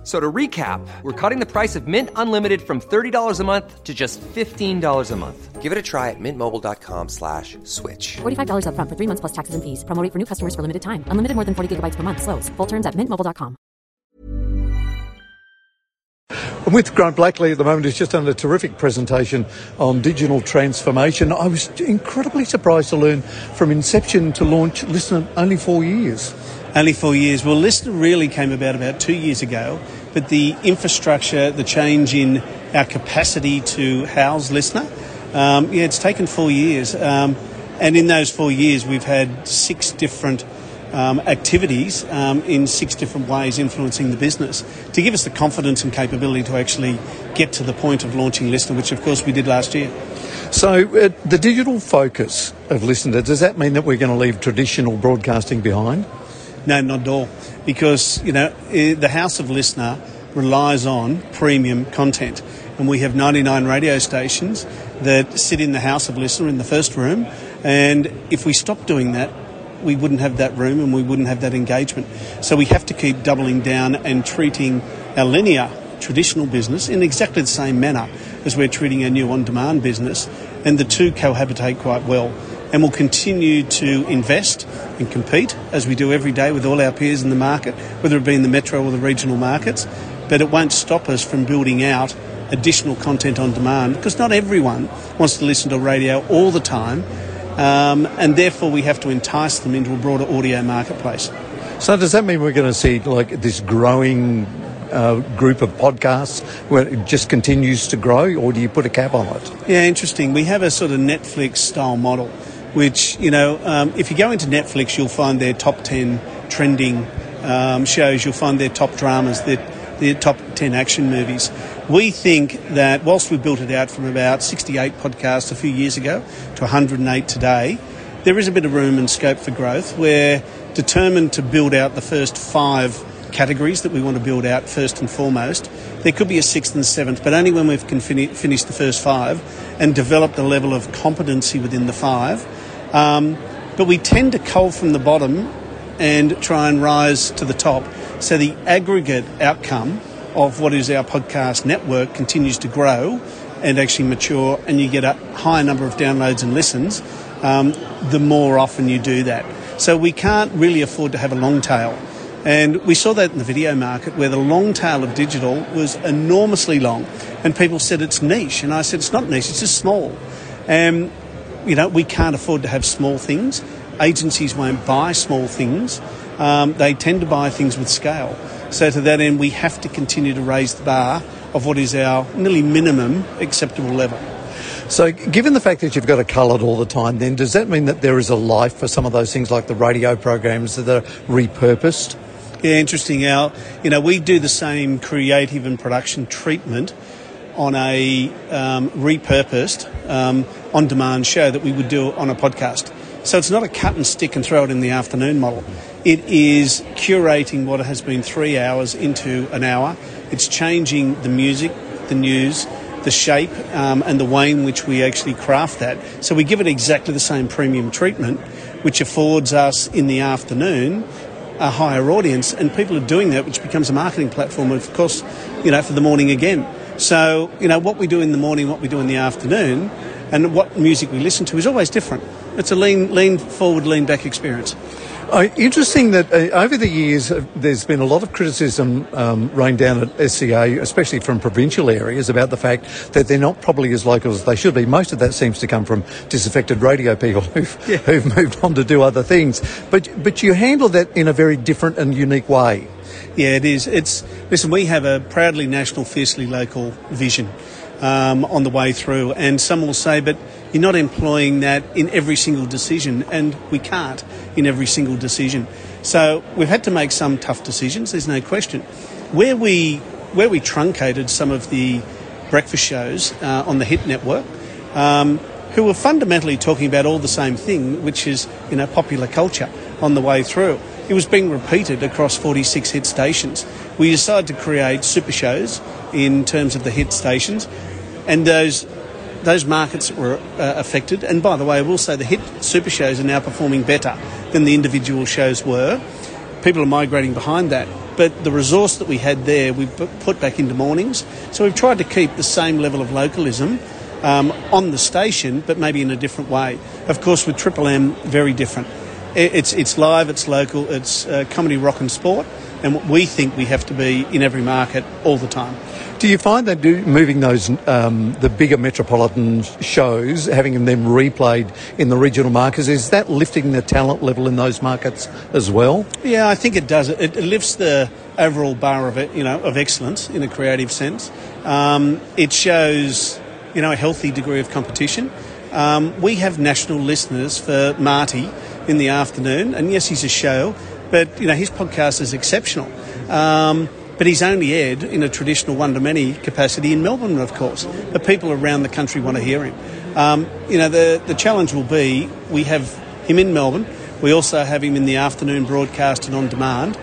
F- So to recap, we're cutting the price of Mint Unlimited from $30 a month to just $15 a month. Give it a try at mintmobile.com slash switch. $45 upfront for three months plus taxes and fees. Promo rate for new customers for limited time. Unlimited more than 40 gigabytes per month. Slows. Full terms at mintmobile.com. I'm with Grant Blackley at the moment, who's just done a terrific presentation on digital transformation. I was incredibly surprised to learn from inception to launch Listen only four years. Only four years. Well, LiSTNR really came about about two years ago, but the infrastructure, the change in our capacity to house LiSTNR, um, yeah, it's taken four years. Um, and in those four years, we've had six different um, activities um, in six different ways influencing the business to give us the confidence and capability to actually get to the point of launching LiSTNR, which of course we did last year. So, uh, the digital focus of LiSTNR, does that mean that we're going to leave traditional broadcasting behind? No, not at all. Because, you know, the House of LiSTNR relies on premium content. And we have 99 radio stations that sit in the House of LiSTNR in the first room. And if we stop doing that, we wouldn't have that room and we wouldn't have that engagement. So we have to keep doubling down and treating our linear traditional business in exactly the same manner as we're treating our new on demand business. And the two cohabitate quite well and we'll continue to invest and compete as we do every day with all our peers in the market, whether it be in the metro or the regional markets. But it won't stop us from building out additional content on demand because not everyone wants to listen to radio all the time. Um, and therefore, we have to entice them into a broader audio marketplace. So, does that mean we're going to see like this growing uh, group of podcasts where it just continues to grow, or do you put a cap on it? Yeah, interesting. We have a sort of Netflix style model, which, you know, um, if you go into Netflix, you'll find their top 10 trending um, shows, you'll find their top dramas, their, their top 10 action movies. We think that whilst we built it out from about 68 podcasts a few years ago to 108 today, there is a bit of room and scope for growth. We're determined to build out the first five categories that we want to build out first and foremost. There could be a sixth and seventh, but only when we've finished the first five and developed a level of competency within the five. Um, but we tend to cull from the bottom and try and rise to the top. So the aggregate outcome of what is our podcast network continues to grow and actually mature, and you get a higher number of downloads and listens, um, the more often you do that. So we can't really afford to have a long tail. And we saw that in the video market where the long tail of digital was enormously long. And people said it's niche. And I said it's not niche, it's just small. And, you know, we can't afford to have small things. Agencies won't buy small things. Um, they tend to buy things with scale. So to that end, we have to continue to raise the bar of what is our nearly minimum acceptable level. So, given the fact that you've got to cull it all the time, then does that mean that there is a life for some of those things like the radio programs that are repurposed? Yeah, interesting. Our, you know, we do the same creative and production treatment on a um, repurposed, um, on-demand show that we would do on a podcast. So it's not a cut and stick and throw it in the afternoon model. It is curating what has been three hours into an hour. It's changing the music, the news, the shape, um, and the way in which we actually craft that. So we give it exactly the same premium treatment, which affords us in the afternoon a higher audience, and people are doing that, which becomes a marketing platform, of course, you know, for the morning again. So, you know, what we do in the morning, what we do in the afternoon, and what music we listen to is always different. It's a lean, lean forward, lean back experience. Uh, interesting that uh, over the years uh, there's been a lot of criticism um, rained down at SCA, especially from provincial areas, about the fact that they're not probably as local as they should be. Most of that seems to come from disaffected radio people who've, Yeah. who've moved on to do other things. But but you handle that in a very different and unique way. Yeah, it is. It's listen. We have a proudly national, fiercely local vision um, on the way through, and some will say, "But you're not employing that in every single decision," and we can't in every single decision. So we've had to make some tough decisions. There's no question. Where we where we truncated some of the breakfast shows uh, on the Hit Network. Um, who were fundamentally talking about all the same thing, which is you know popular culture on the way through. It was being repeated across 46 hit stations. We decided to create super shows in terms of the hit stations, and those those markets were uh, affected. And by the way, I will say the hit super shows are now performing better than the individual shows were. People are migrating behind that. But the resource that we had there, we put back into mornings. So we've tried to keep the same level of localism um, on the station, but maybe in a different way. Of course, with Triple M, very different. It's, it's live, it's local, it's uh, comedy, rock, and sport. And we think we have to be in every market all the time. Do you find that moving those um, the bigger metropolitan shows, having them replayed in the regional markets, is that lifting the talent level in those markets as well? Yeah, I think it does. It, it lifts the overall bar of it, you know, of excellence in a creative sense. Um, it shows, you know, a healthy degree of competition. Um, we have national listeners for Marty in the afternoon, and yes, he's a show, but you know his podcast is exceptional. Um, but he's only aired in a traditional one to many capacity in Melbourne, of course. But people around the country want to hear him. Um, you know, the, the challenge will be we have him in Melbourne, we also have him in the afternoon broadcast and on demand.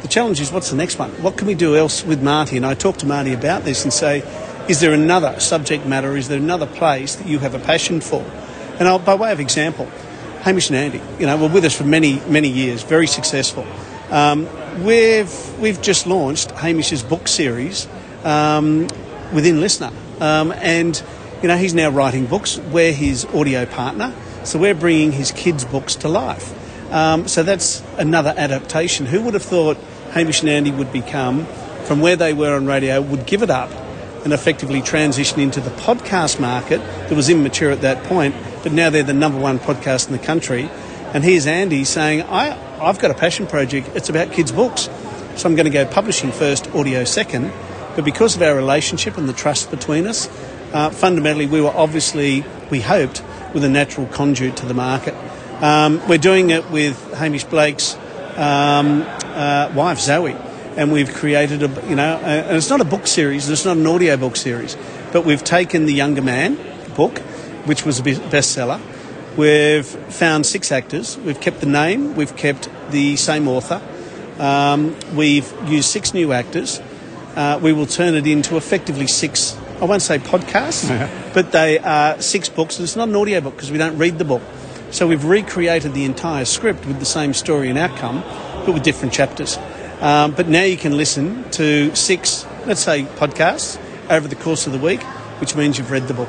The challenge is what's the next one? What can we do else with Marty? And I talk to Marty about this and say, is there another subject matter? Is there another place that you have a passion for? And I'll, by way of example, Hamish and Andy, you know, were with us for many, many years, very successful. Um, we've we've just launched Hamish's book series um, within LiSTNR. um, and you know he's now writing books. We're his audio partner, so we're bringing his kids' books to life. Um, so that's another adaptation. Who would have thought Hamish and Andy would become from where they were on radio, would give it up and effectively transition into the podcast market that was immature at that point, but now they're the number one podcast in the country. And here's Andy saying, I, I've got a passion project. It's about kids' books. So I'm going to go publishing first, audio second. But because of our relationship and the trust between us, uh, fundamentally, we were obviously, we hoped, with a natural conduit to the market. Um, we're doing it with Hamish Blake's um, uh, wife, Zoe. And we've created a, you know, uh, and it's not a book series, it's not an audio book series, but we've taken the Younger Man book, which was a bestseller, We've found six actors. We've kept the name. We've kept the same author. Um, we've used six new actors. Uh, we will turn it into effectively six, I won't say podcasts, but they are six books. And it's not an audio book because we don't read the book. So we've recreated the entire script with the same story and outcome, but with different chapters. Um, but now you can listen to six, let's say, podcasts over the course of the week, which means you've read the book.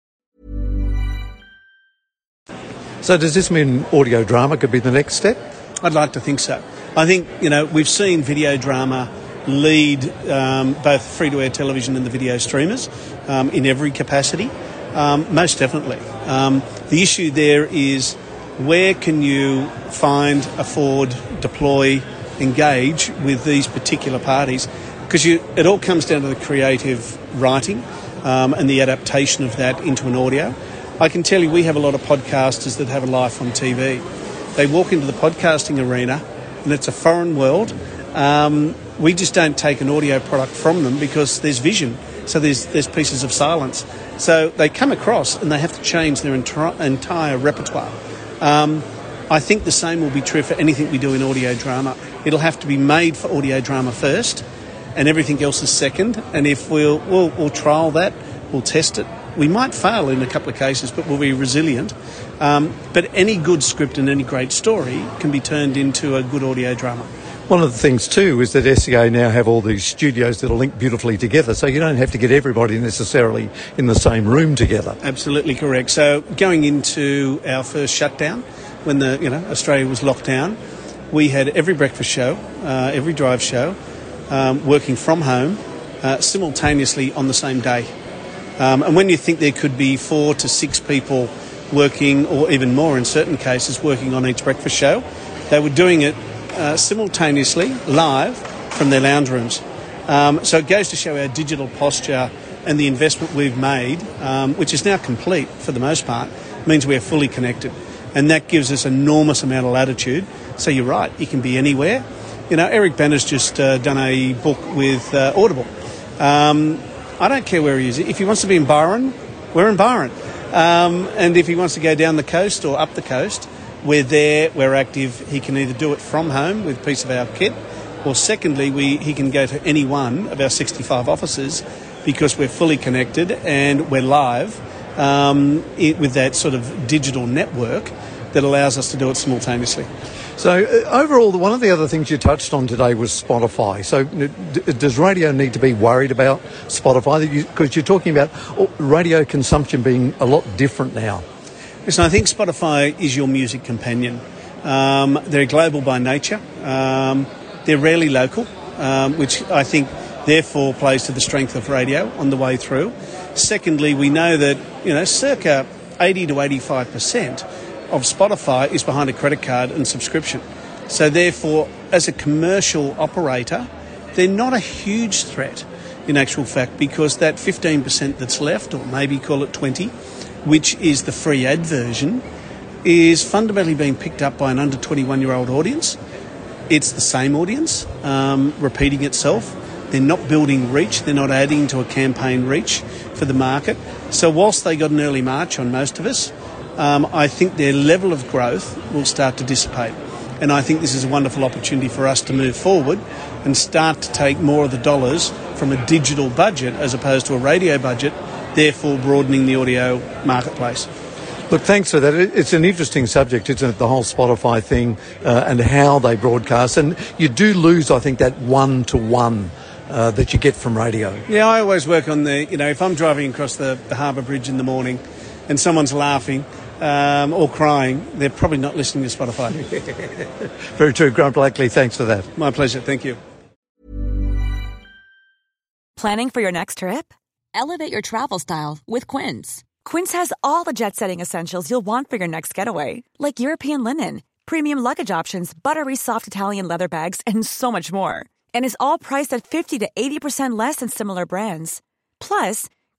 So does this mean audio drama could be the next step? I'd like to think so. I think, you know, we've seen video drama lead um, both free to air television and the video streamers um, in every capacity. Um, most definitely. Um, the issue there is where can you find, afford, deploy, engage with these particular parties? Because it all comes down to the creative writing um, and the adaptation of that into an audio. I can tell you we have a lot of podcasters that have a life on TV. They walk into the podcasting arena and it's a foreign world. Um, we just don't take an audio product from them because there's vision. So there's, there's pieces of silence. So they come across and they have to change their entire, entire repertoire. Um, I think the same will be true for anything we do in audio drama. It'll have to be made for audio drama first, and everything else is second. And if we'll, we'll, we'll trial that, we'll test it, we might fail in a couple of cases, but we'll be resilient. Um, but any good script and any great story can be turned into a good audio drama. One of the things too is that SCA now have all these studios that are linked beautifully together, so you don't have to get everybody necessarily in the same room together. Absolutely correct. So going into our first shutdown, when the you know Australia was locked down, we had every breakfast show, uh, every drive show, um, working from home uh, simultaneously on the same day. Um, and when you think there could be four to six people working, or even more in certain cases, working on each breakfast show. They were doing it uh, simultaneously, live, from their lounge rooms. Um, so it goes to show our digital posture and the investment we've made, um, which is now complete for the most part, means we're fully connected. And that gives us enormous amount of latitude. So you're right, you can be anywhere. You know, Eric Bana's just uh, done a book with uh, Audible. Um, I don't care where he is. If he wants to be in Byron, we're in Byron. Um, and if he wants to go down the coast or up the coast, we're there, we're active. He can either do it from home with a piece of our kit, or secondly, we, he can go to any one of our 65 offices because we're fully connected and we're live um, it, with that sort of digital network that allows us to do it simultaneously. So, uh, overall, one of the other things you touched on today was Spotify. So, does radio need to be worried about Spotify? Because you, are talking about oh, radio consumption being a lot different now. Listen, I think Spotify is your music companion. Um, they're global by nature. Um, they're rarely local, um, which I think therefore plays to the strength of radio on the way through. Secondly, we know that you know circa 80 to 85 percent of Spotify is behind a credit card and subscription. So therefore, as a commercial operator, they're not a huge threat in actual fact because that 15% that's left, or maybe call it 20, which is the free ad version, is fundamentally being picked up by an under 21 year old audience. It's the same audience um, repeating itself. They're not building reach, they're not adding to a campaign reach for the market. So, whilst they got an early march on most of us, um, I think their level of growth will start to dissipate. And I think this is a wonderful opportunity for us to move forward and start to take more of the dollars from a digital budget as opposed to a radio budget, therefore broadening the audio marketplace. Look, thanks for that. It's an interesting subject, isn't it? The whole Spotify thing uh, and how they broadcast. And you do lose, I think, that one to one. that you get from radio. Yeah, I always work on the, you know, if I'm driving across the, the harbour bridge in the morning and someone's laughing um, or crying, they're probably not listening to Spotify. Very true. Grant Blackley, thanks for that. My pleasure. Thank you. Planning for your next trip? Elevate your travel style with Quince. Quince has all the jet setting essentials you'll want for your next getaway, like European linen, premium luggage options, buttery soft Italian leather bags, and so much more. And is all priced at 50 to 80% less than similar brands. Plus,